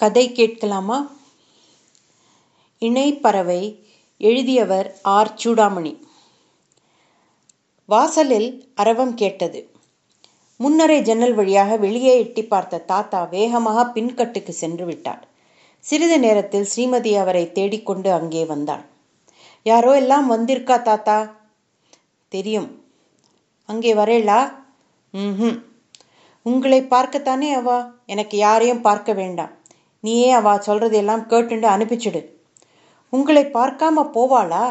கதை கேட்கலாமா? இணைப்பறவை எழுதியவர் ஆர். சூடாமணி. வாசலில் அரவம் கேட்டது. முன்னரை ஜன்னல் வழியாக வெளியே எட்டி பார்த்த தாத்தா வேகமாக பின்கட்டுக்கு சென்று விட்டார். சிறிது நேரத்தில் ஸ்ரீமதி அவரை தேடிக்கொண்டு அங்கே வந்தாள். யாரோ எல்லாம் வந்திருக்கா தாத்தா? தெரியும். அங்கே வரேளா? ம் உங்களை பார்க்கத்தானே அவா? எனக்கு யாரையும் பார்க்க வேண்டாம். நீயே அவா சொல்றதையெல்லாம் கேட்டுண்டு அனுப்பிச்சிடு. உங்களை பார்க்காம போவாளா?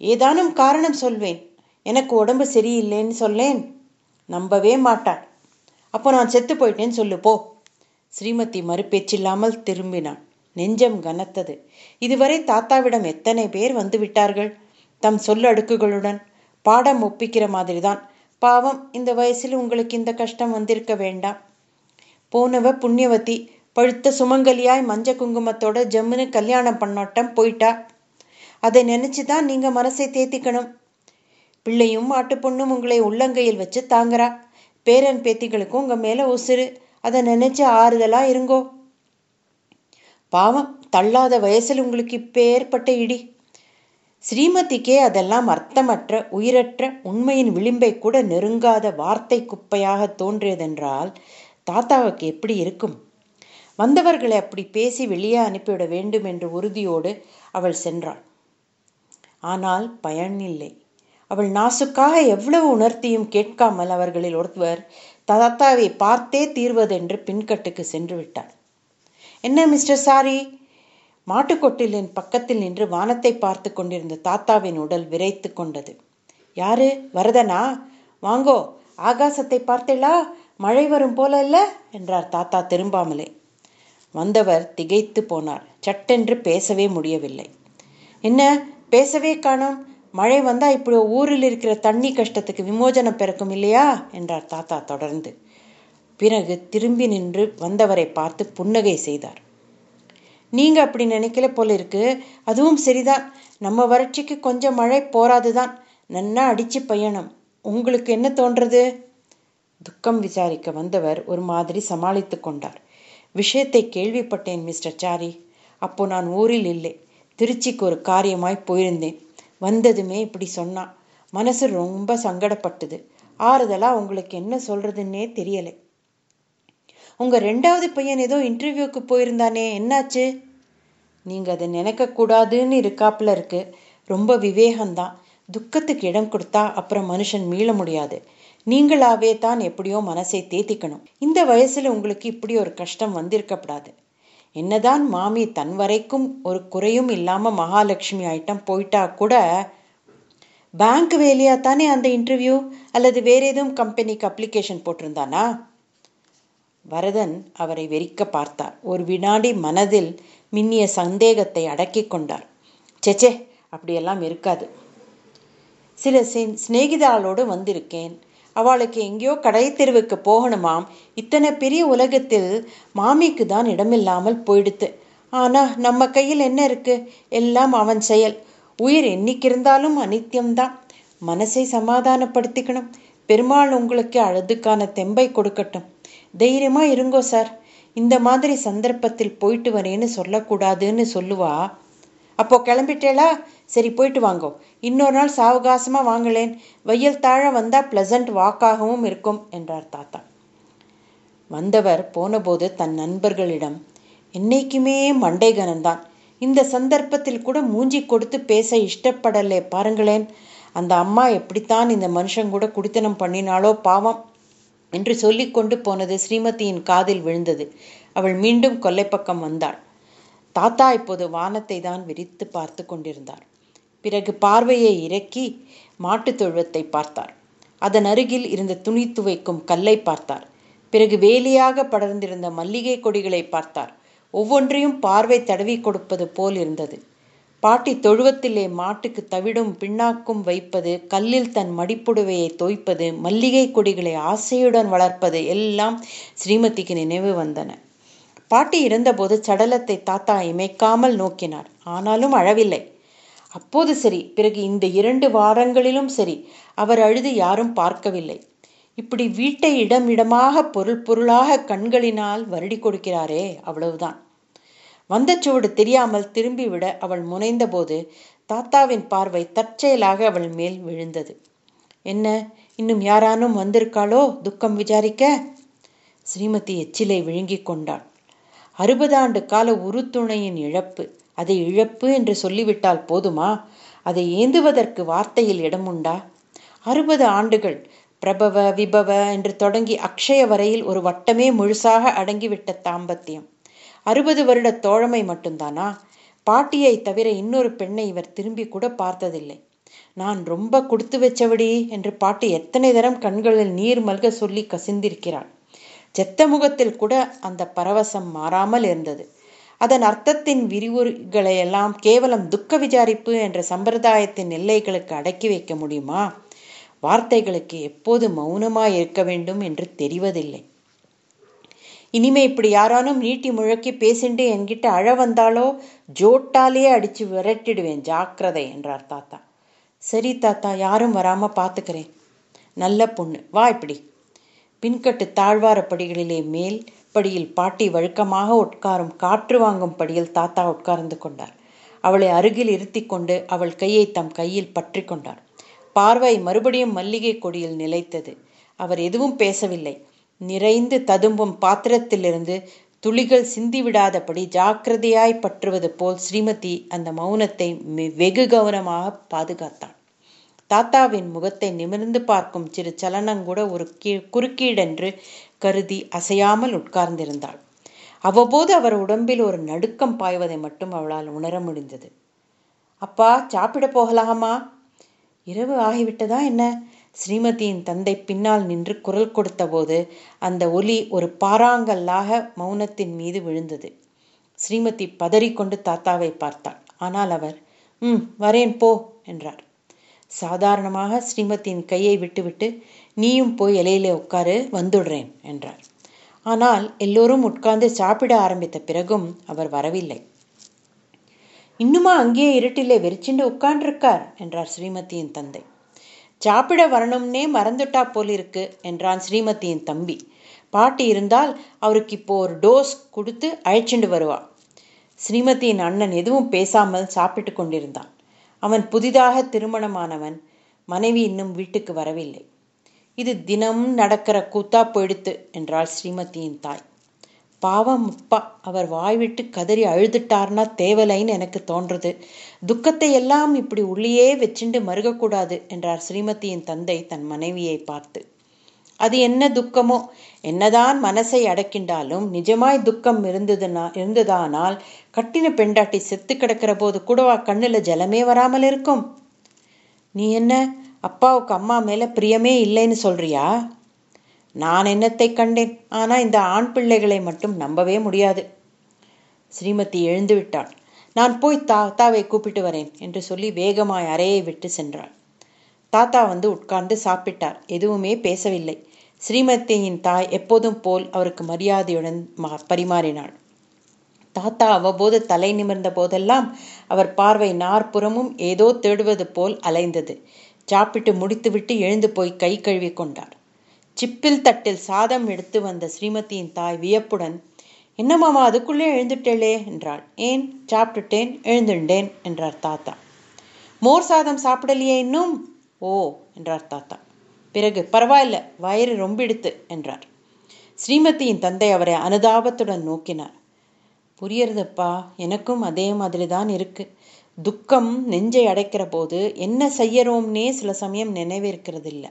ஏதானும் காரணம் சொல்வேன். எனக்கு உடம்பு சரியில்லைன்னு சொல்லேன். நம்பவே மாட்டாள். அப்போ நான் செத்து போயிட்டேன்னு சொல்லு போ. ஸ்ரீமதி மறுபேச்சில்லாமல் திரும்பினான் நெஞ்சம் கனத்தது. இதுவரை தாத்தாவிடம் எத்தனை பேர் வந்து விட்டார்கள்? தம் சொல்லடுக்குகளுடன் பாடம் ஒப்பிக்கிற மாதிரி தான் பாவம் இந்த வயசில் உங்களுக்கு இந்த கஷ்டம் வந்திருக்க வேண்டாம். போனவ புண்ணியவதி பழுத்த சுமங்கலியாய் மஞ்ச குங்குமத்தோட ஜம்முன்னு கல்யாணம் பண்ணோட்டம் போயிட்டா. அதை நினைச்சு தான் நீங்க மனசை தேத்திக்கணும். பிள்ளையும் மாட்டு பொண்ணும் உங்களை உள்ளங்கையில் வச்சு தாங்குறா. பேரன் பேத்திகளுக்கும் உங்க மேல உசுறு. அதை நினைச்சு ஆறுதலா இருங்கோ. பாவம் தள்ளாத வயசில் உங்களுக்கு இப்பேற்பட்ட இடி. ஸ்ரீமதிக்கே அதெல்லாம் அர்த்தமற்ற உயிரற்ற உண்மையின் விளிம்பை கூட நெருங்காத வார்த்தை குப்பையாக தோன்றியதென்றால் தாத்தாவுக்கு எப்படி இருக்கும்? வந்தவர்களை அப்படி பேசி வெளியே அனுப்பிவிட வேண்டும் என்ற உறுதியோடு அவள் சென்றாள். ஆனால் பயன் இல்லை. அவள் நாசுக்காக எவ்வளவு உணர்த்தியும் கேட்காமல் அவர்களில் ஒருவர் தாத்தாவை பார்த்தே தீர்வதென்று பின்கட்டுக்கு சென்று விட்டாள். என்ன மிஸ்டர் சாரி? மாட்டுக்கொட்டிலின் பக்கத்தில் நின்று வானத்தை பார்த்து கொண்டிருந்த தாத்தாவின் உடல் விரைத்து கொண்டது. யாரு? வரதனா? வாங்கோ ஆகாசத்தை பார்த்தேளா? மழை வரும் போல இல்ல? என்றார் தாத்தா திரும்பாமலே. வந்தவர் திகைத்து போனார். சட்டென்று பேசவே முடியவில்லை. என்ன? பேசவே காணோம். மழை வந்தால் இப்படி ஊரில் இருக்கிற தண்ணி கஷ்டத்துக்கு விமோசனம் பிறக்கும் இல்லையா? என்றார் தாத்தா தொடர்ந்து. பிறகு திரும்பி நின்று வந்தவரை பார்த்து புன்னகை செய்தார். நீங்கள் அப்படி நினைக்கல போல இருக்கு. அதுவும் சரிதான். நம்ம வறட்சிக்கு கொஞ்சம் மழை போராது தான் நன்னா அடிச்சு பையணும் உங்களுக்கு என்ன தோன்றது? துக்கம் விசாரிக்க வந்தவர் ஒரு மாதிரி சமாளித்து கொண்டார். விஷயத்தை கேள்விப்பட்டேன் மிஸ்டர் சாரி. அப்போ நான் ஊரில் இல்லை. திருச்சிக்கு ஒரு காரியமாய் போயிருந்தேன். வந்ததுமே இப்படி சொன்னான் மனசு ரொம்ப சங்கடப்பட்டது. ஆறுதலாக உங்களுக்கு என்ன சொல்றதுன்னே தெரியலை. உங்கள் ரெண்டாவது பையன் ஏதோ இன்டர்வியூக்கு போயிருந்தானே என்னாச்சு? நீங்கள் அதை நினைக்கக்கூடாதுன்னு இருக்காப்புல இருக்கு. ரொம்ப விவேகம்தான். துக்கத்துக்கு இடம் கொடுத்தா அப்புறம் மனுஷன் மீள முடியாது. நீங்களாவே தான் எப்படியோ மனசை தேத்திக்கணும். இந்த வயசுல உங்களுக்கு இப்படி ஒரு கஷ்டம் வந்திருக்கப்படாது. என்னதான் மாமி தன் வரைக்கும் ஒரு குறையும் இல்லாம மகாலட்சுமி ஐட்டம் போயிட்டா கூட பேங்க் வேலையா தானே அந்த இன்டர்வியூ அல்லது வேற எதுவும் கம்பெனிக்கு அப்ளிகேஷன் போட்டிருந்தானா? வரதன் அவரை வெறிக்க பார்த்தார். ஒரு வினாடி மனதில் மின்னிய சந்தேகத்தை அடக்கி கொண்டார். செச்சே அப்படியெல்லாம் இருக்காது. சில சிநேகிதாளோடு வந்திருக்கேன். அவளுக்கு எங்கேயோ கடை தெருவுக்கு போகணுமாம். இத்தனை பெரிய உலகத்தில் மாமிக்கு தான் இடமில்லாமல் போயிடுத்து. ஆனால் நம்ம கையில் என்ன இருக்கு? எல்லாம் அவன் செயல். உயிர் என்னைக்கு இருந்தாலும் அனித்தியம்தான் மனசை சமாதானப்படுத்திக்கணும். பெருமாள் உங்களுக்கு அழுதுக்கான தெம்பை கொடுக்கட்டும். தைரியமாக இருங்கோ சார். இந்த மாதிரி சந்தர்ப்பத்தில் போயிட்டு வரேன்னு சொல்லக்கூடாதுன்னு சொல்லுவா. அப்போ கிளம்பிட்டேளா? சரி போயிட்டு வாங்கோ. இன்னொரு நாள் சாவகாசமாக வாங்கலேன் வெயில் தாழ வந்தால் பிளசன்ட் வாக்காகவும் இருக்கும் என்றார் தாத்தா. வந்தவர் போனபோது தன் நண்பர்களிடம் என்னைக்குமே மண்டைகனந்தான் இந்த சந்தர்ப்பத்தில் கூட மூஞ்சி கொடுத்து பேச இஷ்டப்படலே பாருங்களேன். அந்த அம்மா எப்படித்தான் இந்த மனுஷன் கூட குடித்தனம் பண்ணினாலோ பாவம் என்று சொல்லிக்கொண்டு போனது ஸ்ரீமதியின் காதில் விழுந்தது. அவள் மீண்டும் கொல்லைப்பக்கம் வந்தாள். தாத்தா இப்போது வானத்தை தான் விரித்து பார்த்து கொண்டிருந்தார். பிறகு பார்வையை இறக்கி மாட்டுத் தொழுவத்தை பார்த்தார். அதன் அருகில் இருந்த துணி துவைக்கும் கல்லை பார்த்தார். பிறகு வேலியாக படர்ந்திருந்த மல்லிகை கொடிகளை பார்த்தார். ஒவ்வொன்றையும் பார்வை தடவி கொடுப்பது போல் இருந்தது. பாட்டி தொழுவத்திலே மாட்டுக்கு தவிடும் பின்னாக்கும் வைப்பது கல்லில் தன் மடிப்புடுவையை தோய்ப்பது மல்லிகை கொடிகளை ஆசையுடன் வளர்ப்பது எல்லாம் ஸ்ரீமதிக்கு நினைவு வந்தன. பாட்டி இருந்தபோது சடலத்தை தாத்தா இமைக்காமல் நோக்கினார். ஆனாலும் அழவில்லை. அப்போது சரி பிறகு இந்த இரண்டு வாரங்களிலும் சரி அவர் அழுது யாரும் பார்க்கவில்லை. இப்படி வீட்டை இடம் இடமாக பொருள் பொருளாக கண்களினால் வருடி கொடுக்கிறாரே அவ்வளவுதான். வந்த சுவடு தெரியாமல் திரும்பிவிட அவள் முனைந்தபோது தாத்தாவின் பார்வை தற்செயலாக அவள் மேல் விழுந்தது. என்ன இன்னும் யாரானும் வந்திருக்காளோ துக்கம் விசாரிக்க? ஸ்ரீமதி எச்சிலை விழுங்கிக் கொண்டாள். அறுபதாண்டு கால உறுத்துணையின் இழப்பு. அதை இழப்பு என்று சொல்லிவிட்டால் போதுமா? அதை ஏந்துவதற்கு வார்த்தையில் இடமுண்டா அறுபது ஆண்டுகள் பிரபவ விபவ என்று தொடங்கி அக்ஷய வரையில் ஒரு வட்டமே முழுசாக அடங்கிவிட்ட தாம்பத்தியம். அறுபது வருட தோழமை மட்டும்தானா? பாட்டியை தவிர இன்னொரு பெண்ணை இவர் திரும்பி கூட பார்த்ததில்லை. நான் ரொம்ப கொடுத்து வச்சவடி என்று பாட்டி எத்தனை தரம் கண்களில் நீர் மல்க சொல்லி கசிந்திருக்கிறாள். செத்த முகத்தில் கூட அந்த பரவசம் மாறாமல் இருந்தது. அதன் அர்த்தத்தின் விரிவுரைகளையெல்லாம் கேவலம் துக்க விசாரிப்பு என்ற சம்பிரதாயத்தின் எல்லைகளுக்கு அடக்கி வைக்க முடியுமா? வார்த்தைகளுக்கு எப்போது மௌனமாய் இருக்க வேண்டும் என்று தெரிவதில்லை. இனிமே இப்படி யாரானும் நீட்டி முழக்கி பேசிண்டு என்கிட்ட அழ வந்தாலோ ஜோட்டாலேயே அடிச்சு விரட்டிடுவேன் ஜாக்கிரதை என்றார் தாத்தா. சரி தாத்தா யாரும் வராம பார்த்துக்கிறேன் நல்ல பொண்ணு வா இப்படி. பின்கட்டு தாழ்வார படிகளிலே மேல் படியில் பாட்டி வழக்கமாக உட்காரும் காற்று வாங்கும் படியில் தாத்தா உட்கார்ந்து கொண்டார். அவளை அருகில் இருத்தி கொண்டு அவள் கையை தம் கையில் பற்றி கொண்டார். பார்வை மறுபடியும் மல்லிகை கொடியில் நிலைத்தது. அவர் எதுவும் பேசவில்லை. நிறைந்து ததும்பும் பாத்திரத்திலிருந்து துளிகள் சிந்திவிடாதபடி ஜாக்கிரதையாய் பற்றுவது போல் ஸ்ரீமதி அந்த மௌனத்தை வெகு கவனமாக பாதுகாத்தான் தாத்தாவின் முகத்தை நிமிர்ந்து பார்க்கும் சிறு சலனங்கூட ஒரு கீ குறுக்கீடென்று கருதி அசையாமல் உட்கார்ந்திருந்தாள். அவ்வப்போது அவர் உடம்பில் ஒரு நடுக்கம் பாய்வதை மட்டும் அவளால் உணர முடிந்தது. அப்பா சாப்பிட போகலாமா? இரவு ஆகிவிட்டதா என்ன? ஸ்ரீமதியின் தந்தை பின்னால் நின்று குரல் கொடுத்தபோது அந்த ஒலி ஒரு பாறாங்கல்லாக மௌனத்தின் மீது விழுந்தது. ஸ்ரீமதி பதறிக்கொண்டு தாத்தாவை பார்த்தாள். ஆனால் அவர் ம் வரேன் போ என்றார். சாதாரணமாக ஸ்ரீமதியின் கையை விட்டுவிட்டு நீயும் போய் இலையிலே உட்காரு வந்துடுறேன் என்றார் ஆனால் எல்லோரும் உட்கார்ந்து சாப்பிட ஆரம்பித்த பிறகும் அவர் வரவில்லை. இன்னுமா அங்கேயே இருட்டிலே வெறிச்சுண்டு உட்கார்ந்திருக்கார் என்றார் ஸ்ரீமதியின் தந்தை. சாப்பிட வரணும்னே மறந்துட்டா போலிருக்கு என்றான் ஸ்ரீமதியின் தம்பி. பாட்டி இருந்தால் அவருக்கு இப்போ ஒரு டோஸ் கொடுத்து அழைச்சிண்டு வருவா. ஸ்ரீமதியின் அண்ணன் எதுவும் பேசாமல் சாப்பிட்டு கொண்டிருந்தான். அவன் புதிதாக திருமணமானவன் மனைவி இன்னும் வீட்டுக்கு வரவில்லை. இது தினம் நடக்கிற கூத்தா போயிடுத்து என்றாள் ஸ்ரீமதியின் தாய். பாவம் அப்பா அவர் வாய்விட்டு கதறி அழுதுட்டார்னா தேவலைன்னு எனக்கு தோன்றது. துக்கத்தை எல்லாம் இப்படி உள்ளேயே வச்சுண்டு மறுகக்கூடாது என்றார் ஸ்ரீமதியின் தந்தை தன் மனைவியை பார்த்து. அது என்ன துக்கமோ? என்னதான் மனசை அடக்கின்றாலும் நிஜமாய் துக்கம் இருந்ததுனா இருந்ததானால் கட்டின பெண்டாட்டி செத்து கிடக்கிற போது கூடவா கண்ணில் ஜலமே வராமல் இருக்கும்? நீ என்ன அப்பாவுக்கு அம்மா மேலே பிரியமே இல்லைன்னு சொல்றியா? நான் என்னத்தை கண்டேன் ஆனால் இந்த ஆண் பிள்ளைகளை மட்டும் நம்பவே முடியாது. ஸ்ரீமதி எழுந்து விட்டாள். நான் போய் தாத்தாவை கூப்பிட்டு வரேன் என்று சொல்லி வேகமாய் அறையை விட்டு சென்றாள். தாத்தா வந்து உட்கார்ந்து சாப்பிட்டார். எதுவுமே பேசவில்லை. ஸ்ரீமதியின் தாய் எப்போதும் போல் அவருக்கு மரியாதையுடன் பரிமாறினாள். தாத்தா அவ்வப்போது தலை நிமிர்ந்த போதெல்லாம் அவர் பார்வை நாற்புறமும் ஏதோ தேடுவது போல் அலைந்தது. சாப்பிட்டு முடித்துவிட்டு எழுந்து போய் கை கழுவி கொண்டார். சிப்பில் தட்டில் சாதம் எடுத்து வந்த ஸ்ரீமதியின் தாய் வியப்புடன் என்ன மாமா அதுக்குள்ளே எழுந்துட்டேளே என்றாள். ஏன்? சாப்பிட்டுட்டேன் எழுந்துண்டேன் என்றார் தாத்தா. மோர் சாதம் சாப்பிடலையே இன்னும்? ஓ என்றார் தாத்தா. பிறகு பரவாயில்ல வயிறு ரொம்பிடுத்து என்றார். ஸ்ரீமதியின் தந்தை அவரை அனுதாபத்துடன் நோக்கினார். புரியறதப்பா? எனக்கும் அதே மாதிரி தான் இருக்கு. துக்கம் நெஞ்சை அடைக்கிற போது என்ன செய்யறோம்னே சில சமயம் நினைவிருக்கிறது இல்லை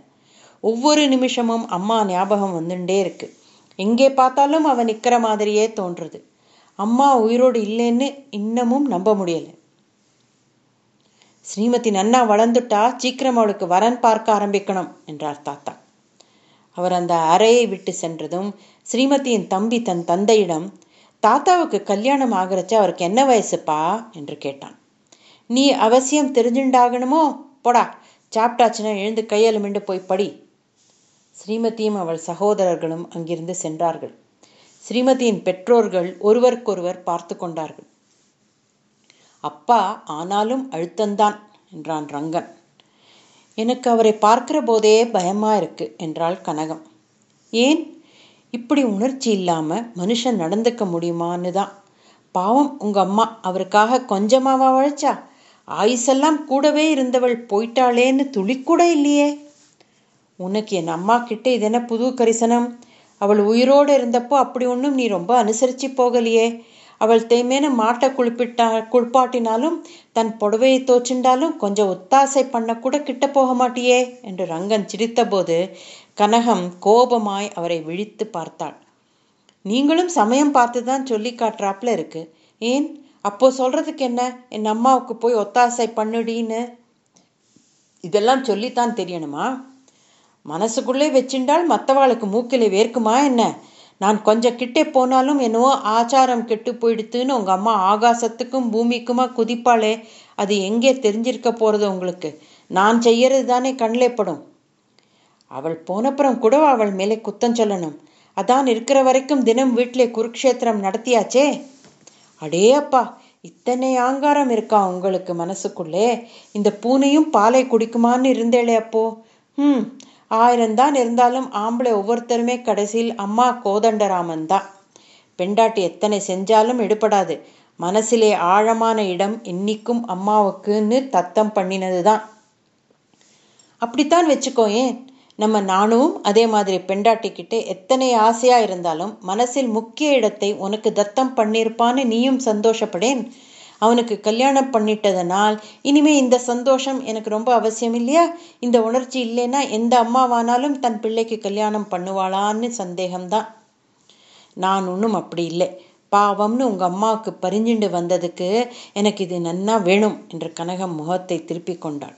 ஒவ்வொரு நிமிஷமும் அம்மா ஞாபகம் வந்துட்டே இருக்கு. எங்கே பார்த்தாலும் அவன் நிற்கிற மாதிரியே தோன்றுறது அம்மா உயிரோடு இல்லைன்னு இன்னமும் நம்ப முடியலை. ஸ்ரீமதி நன்னா வளர்ந்துட்டா சீக்கிரம் அவளுக்கு வரன் பார்க்க ஆரம்பிக்கணும் என்றார் தாத்தா. அவர் அந்த அறையை விட்டு சென்றதும் ஸ்ரீமதியின் தம்பி தன் தந்தையிடம் தாத்தாவுக்கு கல்யாணம் ஆகிறச்ச அவருக்கு என்ன வயசுப்பா? என்று கேட்டான். நீ அவசியம் தெரிஞ்சுண்டாகணுமோ? போடா சாப்பிட்டாச்சுன்னா எழுந்து கையால் மிண்டு போய் படி. ஸ்ரீமதியும் அவள் சகோதரர்களும் அங்கிருந்து சென்றார்கள். ஸ்ரீமதியின் பெற்றோர்கள் ஒருவருக்கொருவர் பார்த்து கொண்டார்கள். அப்பா ஆனாலும் அழுத்தந்தான் என்றான் ரங்கன். எனக்கு அவரை பார்க்கிற போதே பயமா இருக்கு என்றாள் கனகம். ஏன்? இப்படி உணர்ச்சி இல்லாமல் மனுஷன் நடந்துக்க முடியுமான்னு தான் பாவம் உங்க அம்மா அவருக்காக கொஞ்சமாவா வழைச்சா ஆயுசெல்லாம் கூடவே இருந்தவள் போயிட்டாளேன்னு துளிக்கூட இல்லையே. உனக்கு என் அம்மா கிட்ட இது என்ன புது கரிசனம்? அவள் உயிரோடு இருந்தப்போ அப்படி ஒன்றும் நீ ரொம்ப அனுசரித்து போகலையே. அவள் தேமேன மாட்டை குளிப்பிட்டா குளிப்பாட்டினாலும் தன் புடவையை தோச்சுண்டாலும் கொஞ்சம் ஒத்தாசை பண்ண கூட கிட்ட போக மாட்டியே என்று ரங்கன் சிரித்தபோது கனகம் கோபமாய் அவரை விழித்து பார்த்தாள். நீங்களும் சமயம் பார்த்து தான் சொல்லி காட்டுறாப்புல இருக்கு. ஏன்? அப்போ சொல்றதுக்கு என்ன? என் அம்மாவுக்கு போய் ஒத்தாசை பண்ணுடின்னு? இதெல்லாம் சொல்லித்தான் தெரியணுமா? மனசுக்குள்ளே வச்சிருந்தால் மற்றவாளுக்கு மூக்கிலே வேர்க்குமா என்ன? நான் கொஞ்சம் கிட்டே போனாலும் என்னவோ ஆச்சாரம் கெட்டு போயிடுத்துன்னு உங்கள் அம்மா ஆகாசத்துக்கும் பூமிக்குமா குதிப்பாளே. அது எங்கே தெரிஞ்சிருக்க போகிறது உங்களுக்கு? நான் செய்யறது தானே கண்ணிலே படும். அவள் போனப்புறம் கூட அவள் மேலே குத்தம் சொல்லணும்? அதான் இருக்கிற வரைக்கும் தினம் வீட்டிலே குருக்ஷேத்திரம் நடத்தியாச்சே? அடே அப்பா இத்தனை ஆங்காரம் இருக்கா உங்களுக்கு மனசுக்குள்ளே? இந்த பூனையும் பாலை குடிக்குமான்னு இருந்தேளே அப்போ. ம் ஆயிரம் தான் இருந்தாலும் ஆம்பளை ஒவ்வொருத்தருமே கடைசியில் அம்மா கோதண்டராமன் தான். பெண்டாட்டி எத்தனை செஞ்சாலும் எடுபடாது. மனசிலே ஆழமான இடம் இன்னிக்கும் அம்மாவுக்குன்னு தத்தம் பண்ணினது தான் அப்படித்தான் வச்சுக்கோ ஏன்? நம்ம நானும் அதே மாதிரி பெண்டாட்டிக்கிட்டே எத்தனை ஆசையா இருந்தாலும் மனசில் முக்கிய இடத்தை உனக்கு தத்தம் பண்ணியிருப்பான்னு நீயும் சந்தோஷப்படேன். அவனுக்கு கல்யாணம் பண்ணிட்டதனால் இனிமே இந்த சந்தோஷம் எனக்கு ரொம்ப அவசியம் இல்லையா? இந்த உணர்ச்சி இல்லைன்னா எந்த அம்மாவானாலும் தன் பிள்ளைக்கு கல்யாணம் பண்ணுவாளான்னு சந்தேகம்தான். நான் ஒன்றும் அப்படி இல்லை. பாவம்னு உங்கள் அம்மாவுக்கு பரிஞ்சுண்டு வந்ததுக்கு எனக்கு இது நன்னா வேணும் என்று கனகம் முகத்தை திருப்பிக் கொண்டாள்.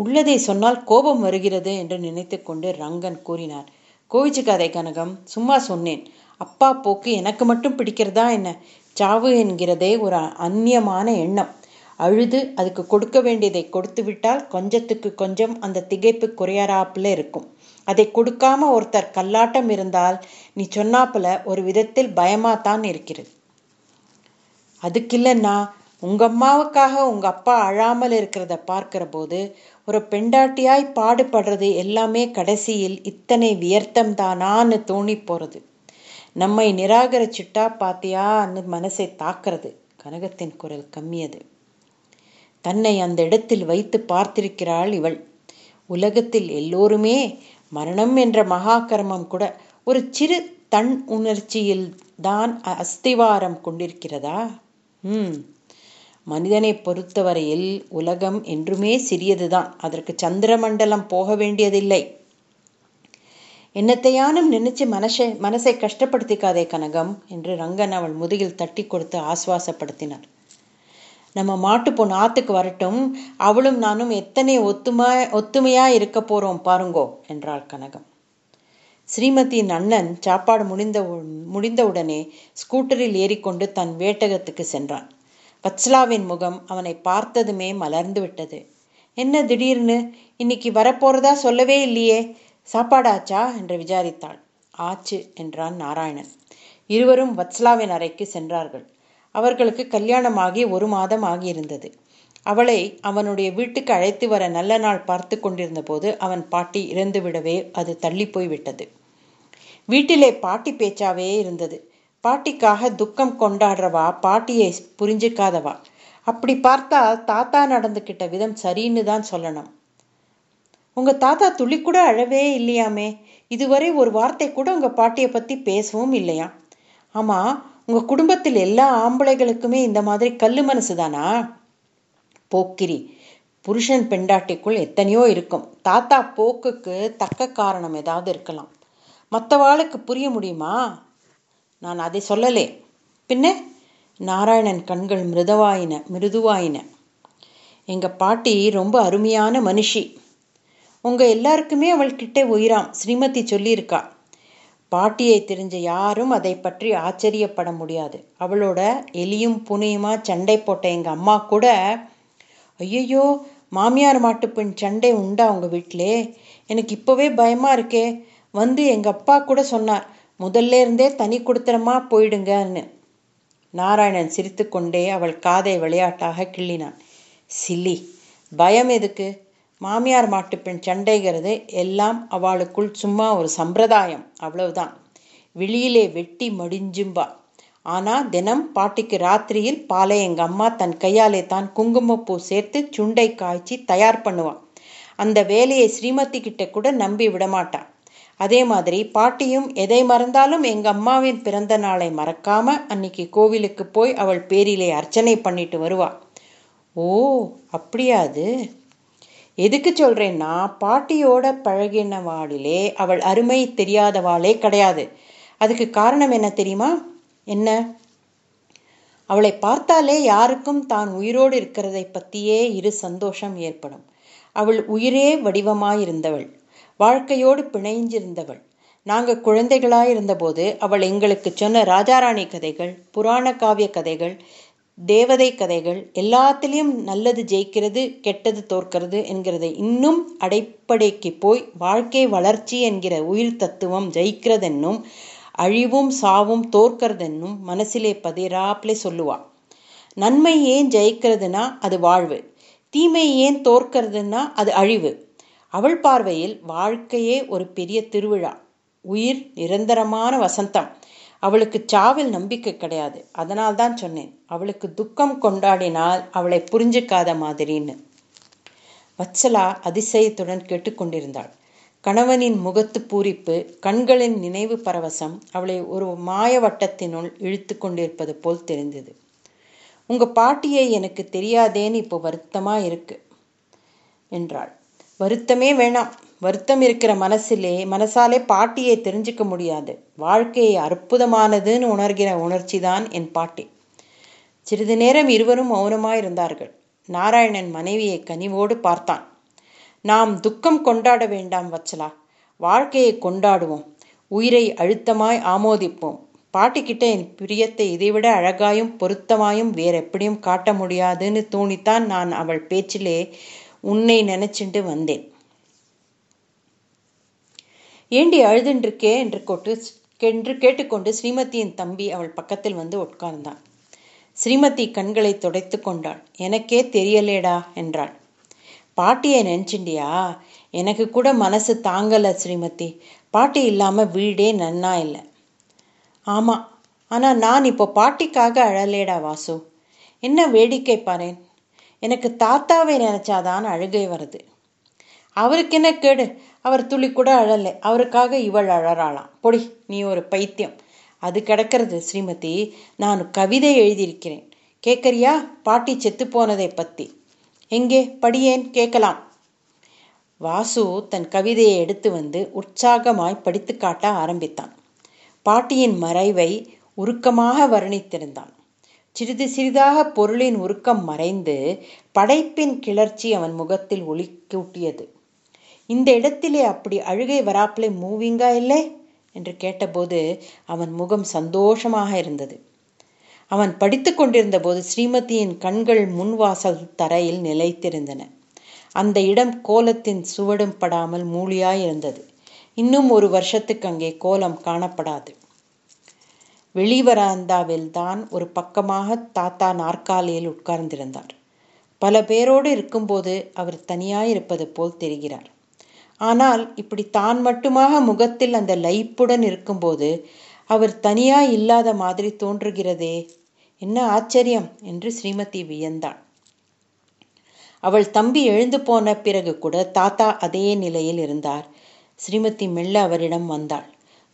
உள்ளதை சொன்னால் கோபம் வருகிறது என்று நினைத்து கொண்டு ரங்கன் கூறினார். கோவிச்சுக்காதை கனகம் சும்மா சொன்னேன். அப்பா போக்கு எனக்கு மட்டும் பிடிக்கிறதா என்ன? சாவு என்கிறதே ஒரு அந்நியமான எண்ணம். அழுது அதுக்கு கொடுக்க வேண்டியதை கொடுத்து விட்டால் கொஞ்சத்துக்கு கொஞ்சம் அந்த திகைப்பு குறையறாப்புல இருக்கும். அதை கொடுக்காம ஒருத்தர் கல்லாட்டம் இருந்தால் நீ சொன்னாப்புல ஒரு விதத்தில் பயமாத்தான் இருக்கிறது. அதுக்கு இல்லைன்னா உங்க அம்மாவுக்காக உங்க அப்பா அழாமல் இருக்கிறத பார்க்கிற போது ஒரு பெண்டாட்டியாய் பாடுபடுறது எல்லாமே கடைசியில் இத்தனை வியர்த்தம் தானான்னு தோணி போகிறது நம்மை நிராகரிச்சுட்டா பாத்தியான்னு மனசை தாக்குறது கனகத்தின் குரல் கம்மியது. தன்னை அந்த இடத்தில் வைத்து பார்த்திருக்கிறாள் இவள். உலகத்தில் எல்லோருமே மரணம் என்ற மகாகர்மம் கூட ஒரு சிறு தன் உணர்ச்சியில் தான் அஸ்திவாரம் கொண்டிருக்கிறதா? ம். மனிதனை பொறுத்தவரையில் உலகம் என்றுமே சிறியதுதான். அதற்கு சந்திரமண்டலம் போக வேண்டியதில்லை. என்னத்தையானும் நினைச்சு மனசை மனசை கஷ்டப்படுத்திக்காதே கனகம் என்று ரங்கன் அவள் முதுகில் தட்டி கொடுத்து ஆஸ்வாசப்படுத்தினார் நம்ம மாட்டு பொண்ணு ஆத்துக்கு வரட்டும். அவளும் நானும் எத்தனை ஒத்துமா ஒத்துமையா இருக்க போறோம் பாருங்கோ என்றாள் கனகம். ஸ்ரீமதியின் அண்ணன் சாப்பாடு முடிந்த முடிந்தவுடனே ஸ்கூட்டரில் ஏறிக்கொண்டு தன் வேட்டகத்துக்கு சென்றான். வத்ஸ்லாவின் முகம் அவனை பார்த்ததுமே மலர்ந்து விட்டது. என்ன திடீர்னு? இன்னைக்கு வரப்போறதா சொல்லவே இல்லையே. சாப்பாடாச்சா? என்று விசாரித்தாள். ஆச்சு என்றான் நாராயணன். இருவரும் வத்ஸ்லாவின் அறைக்கு சென்றார்கள். அவர்களுக்கு கல்யாணமாகி ஒரு மாதம் ஆகியிருந்தது. அவளை அவனுடைய வீட்டுக்கு அழைத்து வர நல்ல நாள் பார்த்து கொண்டிருந்த போது அவன் பாட்டி இறந்து விடவே அது தள்ளி போய் விட்டது வீட்டிலே பாட்டி பேச்சாவே இருந்தது. பாட்டிக்காக துக்கம் கொண்டாடுறவா பாட்டியை புரிஞ்சுக்காதவா? அப்படி பார்த்தா தாத்தா நடந்துக்கிட்ட விதம் சரின்னு தான் சொல்லணும். உங்க தாத்தா துளி கூட அழவே இல்லையாமே? இதுவரை ஒரு வார்த்தை கூட உங்க பாட்டியை பத்தி பேசவும் இல்லையா? ஆமா உங்க குடும்பத்தில் எல்லா ஆம்பளைகளுக்குமே இந்த மாதிரி கல்லு மனசு தானா? போக்கிரி புருஷன் பெண்டாட்டிக்குள் எத்தனையோ இருக்கும். தாத்தா போக்குக்கு தக்க காரணம் ஏதாவது இருக்கலாம். மற்றவாளுக்கு புரிய முடியுமா? நான் அதை சொல்லலே. பின்ன நாராயணன் கண்கள் மிருதவாயின மிருதுவாயின. எங்கள் பாட்டி ரொம்ப அருமையான மனுஷி. உங்கள் எல்லாருக்குமே அவள் கிட்டே உயிராம் ஸ்ரீமதி சொல்லியிருக்கா. பாட்டியை தெரிஞ்ச யாரும் அதை பற்றி ஆச்சரியப்பட முடியாது. அவளோட எலியும் புனையுமா சண்டை போட்ட எங்கள் அம்மா கூட ஐயையோ மாமியார் மாட்டுப்பெண் சண்டை உண்டா உங்கள் வீட்டிலே? எனக்கு இப்போவே பயமாக இருக்கே. வந்து எங்கள் அப்பா கூட சொன்னார் முதல்ல இருந்தே தனி கொடுத்துறமா போயிடுங்கன்னு. நாராயணன் சிரித்துக்கொண்டே அவள் காதை விளையாட்டாக கிள்ளினான். சில்லி பயம் எதுக்கு? மாமியார் மாட்டு பெண் சண்டைகிறது எல்லாம் அவளுக்குள் சும்மா ஒரு சம்பிரதாயம் அவ்வளவுதான். வெளியிலே வெட்டி மடிஞ்சும்பா ஆனால் தினம் பாட்டிக்கு ராத்திரியில் பாலை எங்கள் அம்மா தன் கையாலே தான் குங்குமப்பூ சேர்த்து சுண்டை காய்ச்சி தயார் பண்ணுவான் அந்த வேலையை ஸ்ரீமதி கிட்ட கூட நம்பி விடமாட்டான் அதே மாதிரி பாட்டியும் எதை மறந்தாலும் எங்கள் அம்மாவின் பிறந்த நாளை மறக்காம அன்னைக்கு கோவிலுக்கு போய் அவள் பேரிலே அர்ச்சனை பண்ணிட்டு வருவா. ஓ அப்படியா அது? எதுக்கு சொல்கிறேன்னா பாட்டியோட பழகினவாளிலே அவள் அருமை தெரியாதவாளே கிடையாது. அதுக்கு காரணம் என்ன தெரியுமா? என்ன? அவளை பார்த்தாலே யாருக்கும் தான் உயிரோடு இருக்கிறதை பற்றியே இரு சந்தோஷம் ஏற்படும். அவள் உயிரே வடிவமாயிருந்தவள். வாழ்க்கையோடு பிணைஞ்சிருந்தவள் நாங்கள் குழந்தைகளாயிருந்தபோது அவள் எங்களுக்கு சொன்ன ராஜாராணி கதைகள் புராண காவிய கதைகள் தேவதை கதைகள் எல்லாத்திலையும் நல்லது ஜெயிக்கிறது கெட்டது தோற்கிறது என்கிறதை இன்னும் அடைப்படைக்கு போய் வாழ்க்கை வளர்ச்சி என்கிற உயிர் தத்துவம் ஜெயிக்கிறதென்னும் அழிவும் சாவும் தோற்கிறதென்னும் மனசிலே பதிராப்லே சொல்லுவா நன்மை ஏன் ஜெயிக்கிறதுனா அது வாழ்வு தீமை ஏன் தோற்கிறதுனா அது அழிவு அவள் பார்வையில் வாழ்க்கையே ஒரு பெரிய திருவிழா. உயிர் நிரந்தரமான வசந்தம். அவளுக்கு சாவில் நம்பிக்கை கிடையாது. அதனால் தான் சொன்னேன் அவளுக்கு துக்கம் கொண்டாடினால் அவளை புரிஞ்சுக்காத மாதிரின்னு. வத்சலா அதிசயத்துடன் கேட்டுக்கொண்டிருந்தாள். கணவனின் முகத்து பூரிப்பு கண்களின் நினைவு பரவசம் அவளை ஒரு மாய வட்டத்தினுள் இழுத்து கொண்டிருப்பது போல் தெரிந்தது. உங்க பாட்டியை எனக்கு தெரியாதேன்னு இப்போ வருத்தமாக இருக்கு என்றாள். வருத்தமே வேணாம். வருத்தம் இருக்கிற மனசிலே மனசாலே பாட்டியை தெரிஞ்சுக்க முடியாது. வாழ்க்கையை அற்புதமானதுன்னு உணர்கிற உணர்ச்சி தான் என் பாட்டி. சிறிது நேரம் இருவரும் மௌனமாயிருந்தார்கள். நாராயணன் மனைவியை கனிவோடு பார்த்தான். நாம் துக்கம் கொண்டாட வேண்டாம் வச்சலா. வாழ்க்கையை கொண்டாடுவோம். உயிரை அழுத்தமாய் ஆமோதிப்போம். பாட்டிக்கிட்ட என் பிரியத்தை இதைவிட அழகாயும் பொருத்தமாயும் வேற எப்படியும் காட்ட முடியாதுன்னு தோணித்தான் நான் அவள் பேச்சிலே உன்னை நினைச்சுண்டு வந்தேன். ஏண்டி அழுதுன்றிருக்கே? என்று கொட்டு என்று கேட்டுக்கொண்டு ஸ்ரீமதியின் தம்பி அவள் பக்கத்தில் வந்து உட்கார்ந்தான். ஸ்ரீமதி கண்களை துடைத்து கொண்டாள். எனக்கே தெரியலேடா என்றாள். பாட்டியை நினச்சிண்டியா? எனக்கு கூட மனசு தாங்கலை ஸ்ரீமதி. பாட்டி இல்லாமல் வீடே நன்னா இல்லை. ஆமாம் ஆனால் நான் இப்போ பாட்டிக்காக அழலேடா வாசு. என்ன வேடிக்கை பாரேன்? எனக்கு தாத்தாவை நினைச்சாதான் அழுகை வருது. அவருக்கு என்ன கேடு? அவர் துளி கூட அழலை. அவருக்காக இவள் அழறாளாம். பொடி நீ ஒரு பைத்தியம். அது கிடக்கிறது ஸ்ரீமதி. நான் கவிதை எழுதியிருக்கிறேன். கேட்கறியா பாட்டி செத்து போனதை பற்றி எங்கே? படியேன்? கேட்கலாம். வாசு தன் கவிதையை எடுத்து வந்து உற்சாகமாய் படித்து காட்ட ஆரம்பித்தான். பாட்டியின் மறைவை உருக்கமாக வர்ணித்திருந்தான். சிறிது சிறிதாக பொருளின் உருக்கம் மறைந்து படைப்பின் கிளர்ச்சி அவன் முகத்தில் ஒளி கூட்டியது இந்த இடத்திலே அப்படி அழுகை வராப்பிலே மூவிங்கா இல்லை? என்று கேட்டபோது அவன் முகம் சந்தோஷமாக இருந்தது. அவன் படித்து கொண்டிருந்த போது ஸ்ரீமதியின் கண்கள் முன்வாசல் தரையில் நிலைத்திருந்தன. அந்த இடம் கோலத்தின் சுவடும் படாமல் மூலியாயிருந்தது இன்னும் ஒரு வருஷத்துக்கு அங்கே கோலம் காணப்படாது. வெளிவராந்தாவில் தான் ஒரு பக்கமாக தாத்தா நாற்காலியில் உட்கார்ந்திருந்தார். பல பேரோடு இருக்கும்போது அவர் தனியாயிருப்பது போல் தெரிகிறார். ஆனால் இப்படி தான் மட்டுமாக முகத்தில் அந்த லைப்புடன் இருக்கும்போது அவர் தனியாய் இல்லாத மாதிரி தோன்றுகிறதே என்ன ஆச்சரியம் என்று ஸ்ரீமதி வியந்தாள். அவள் தம்பி எழுந்து போன பிறகு கூட தாத்தா அதே நிலையில் இருந்தார். ஸ்ரீமதி மெல்ல அவரிடம் வந்தாள்.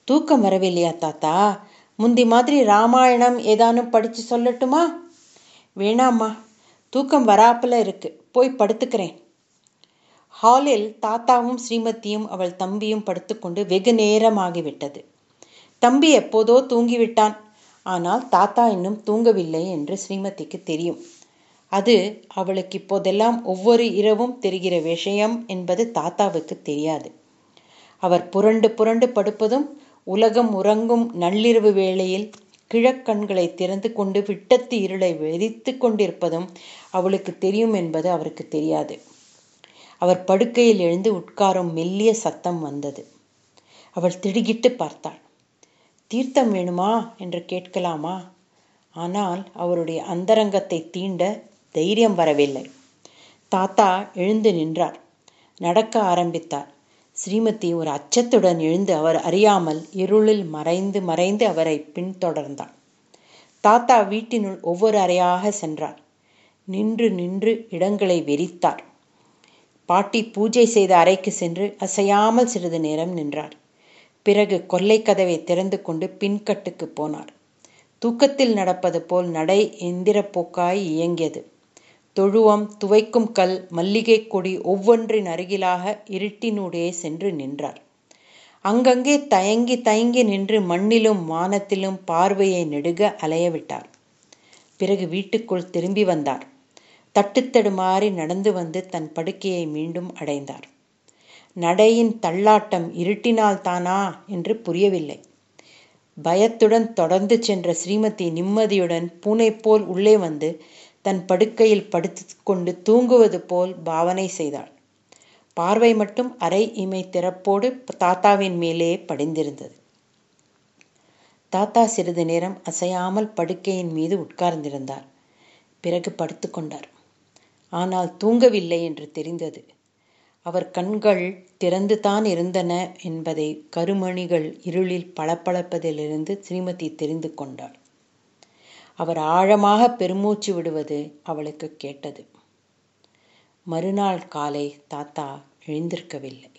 தூக்கம் வரவில்லையா தாத்தா? முந்தி மாதிரி ராமாயணம் ஏதானும் படிச்சு சொல்லட்டுமா? வேணாம்மா. தூக்கம் வராப்புல இருக்கு. போய் படுத்துக்கிறேன். ஹாலில் தாத்தாவும் ஸ்ரீமதியும் அவள் தம்பியும் படுத்துக்கொண்டு வெகு நேரமாகிவிட்டது. தம்பி எப்போதோ தூங்கிவிட்டான். ஆனால் தாத்தா இன்னும் தூங்கவில்லை என்று ஸ்ரீமதிக்கு தெரியும். அது அவளுக்கு இப்போதெல்லாம் ஒவ்வொரு இரவும் தெரிகிற விஷயம் என்பது தாத்தாவுக்கு தெரியாது. அவர் புரண்டு புரண்டு படுப்பதும் உலகம் உறங்கும் நள்ளிரவு வேளையில் கிழக்கண்களை திறந்து கொண்டு விட்டத்து இருளை வெறித்து கொண்டிருப்பதும் அவளுக்கு தெரியும் என்பது அவருக்கு தெரியாது. அவர் படுக்கையில் எழுந்து உட்காரும் மெல்லிய சத்தம் வந்தது. அவள் திடுகிட்டு பார்த்தாள். தீர்த்தம் வேணுமா என்று கேட்கலாமா? ஆனால் அவருடைய அந்தரங்கத்தை தீண்ட தைரியம் வரவில்லை. தாத்தா எழுந்து நின்றார். நடக்க ஆரம்பித்தார். ஸ்ரீமதி ஒரு அச்சத்துடன் எழுந்து அவர் அறியாமல் இருளில் மறைந்து மறைந்து அவரை பின்தொடர்ந்தார் தாத்தா வீட்டினுள் ஒவ்வொரு அறையாக சென்றார். நின்று நின்று இடங்களை வெறித்தார். பாட்டி பூஜை செய்த அறைக்கு சென்று அசையாமல் சிறிது நேரம் நின்றார். பிறகு கொல்லை கதவை திறந்து கொண்டு பின்கட்டுக்கு போனார். தூக்கத்தில் நடப்பது போல் நடை எந்திரப்போக்காய் இயங்கியது. தொழுவம் துவைக்கும் கல் மல்லிகை கொடி ஒவ்வொன்றின் அருகிலாக இருட்டினூடே சென்று நின்றார் அங்கங்கே தயங்கி தயங்கி நின்று மண்ணிலும் வானத்திலும் பார்வையை நெடுக அலையவிட்டார் பிறகு வீட்டுக்குள் திரும்பி வந்தார் தட்டுத்தடுமாறி நடந்து வந்து தன் படுக்கையை மீண்டும் அடைந்தார் நடையின் தள்ளாட்டம் இருட்டினால் தானா என்று புரியவில்லை. பயத்துடன் தொடர்ந்து சென்ற ஸ்ரீமதி நிம்மதியுடன் பூனை போல் உள்ளே வந்து தன் படுக்கையில் படுத்து கொண்டு தூங்குவது போல் பாவனை செய்தாள். பார்வை மட்டும் அரை இமை திறப்போடு தாத்தாவின் மேலே படிந்திருந்தது. தாத்தா சிறிது நேரம் அசையாமல் படுக்கையின் மீது உட்கார்ந்திருந்தார். பிறகு படுத்துக்கொண்டார் ஆனால் தூங்கவில்லை என்று தெரிந்தது. அவர் கண்கள் திறந்துதான் இருந்தன என்பதை கருமணிகள் இருளில் பளபளப்பதிலிருந்து ஸ்ரீமதி தெரிந்து கொண்டாள். அவர் ஆழமாக பெருமூச்சு விடுவது அவளுக்கு கேட்டது. மறுநாள் காலை தாத்தா எழுந்திருக்கவில்லை.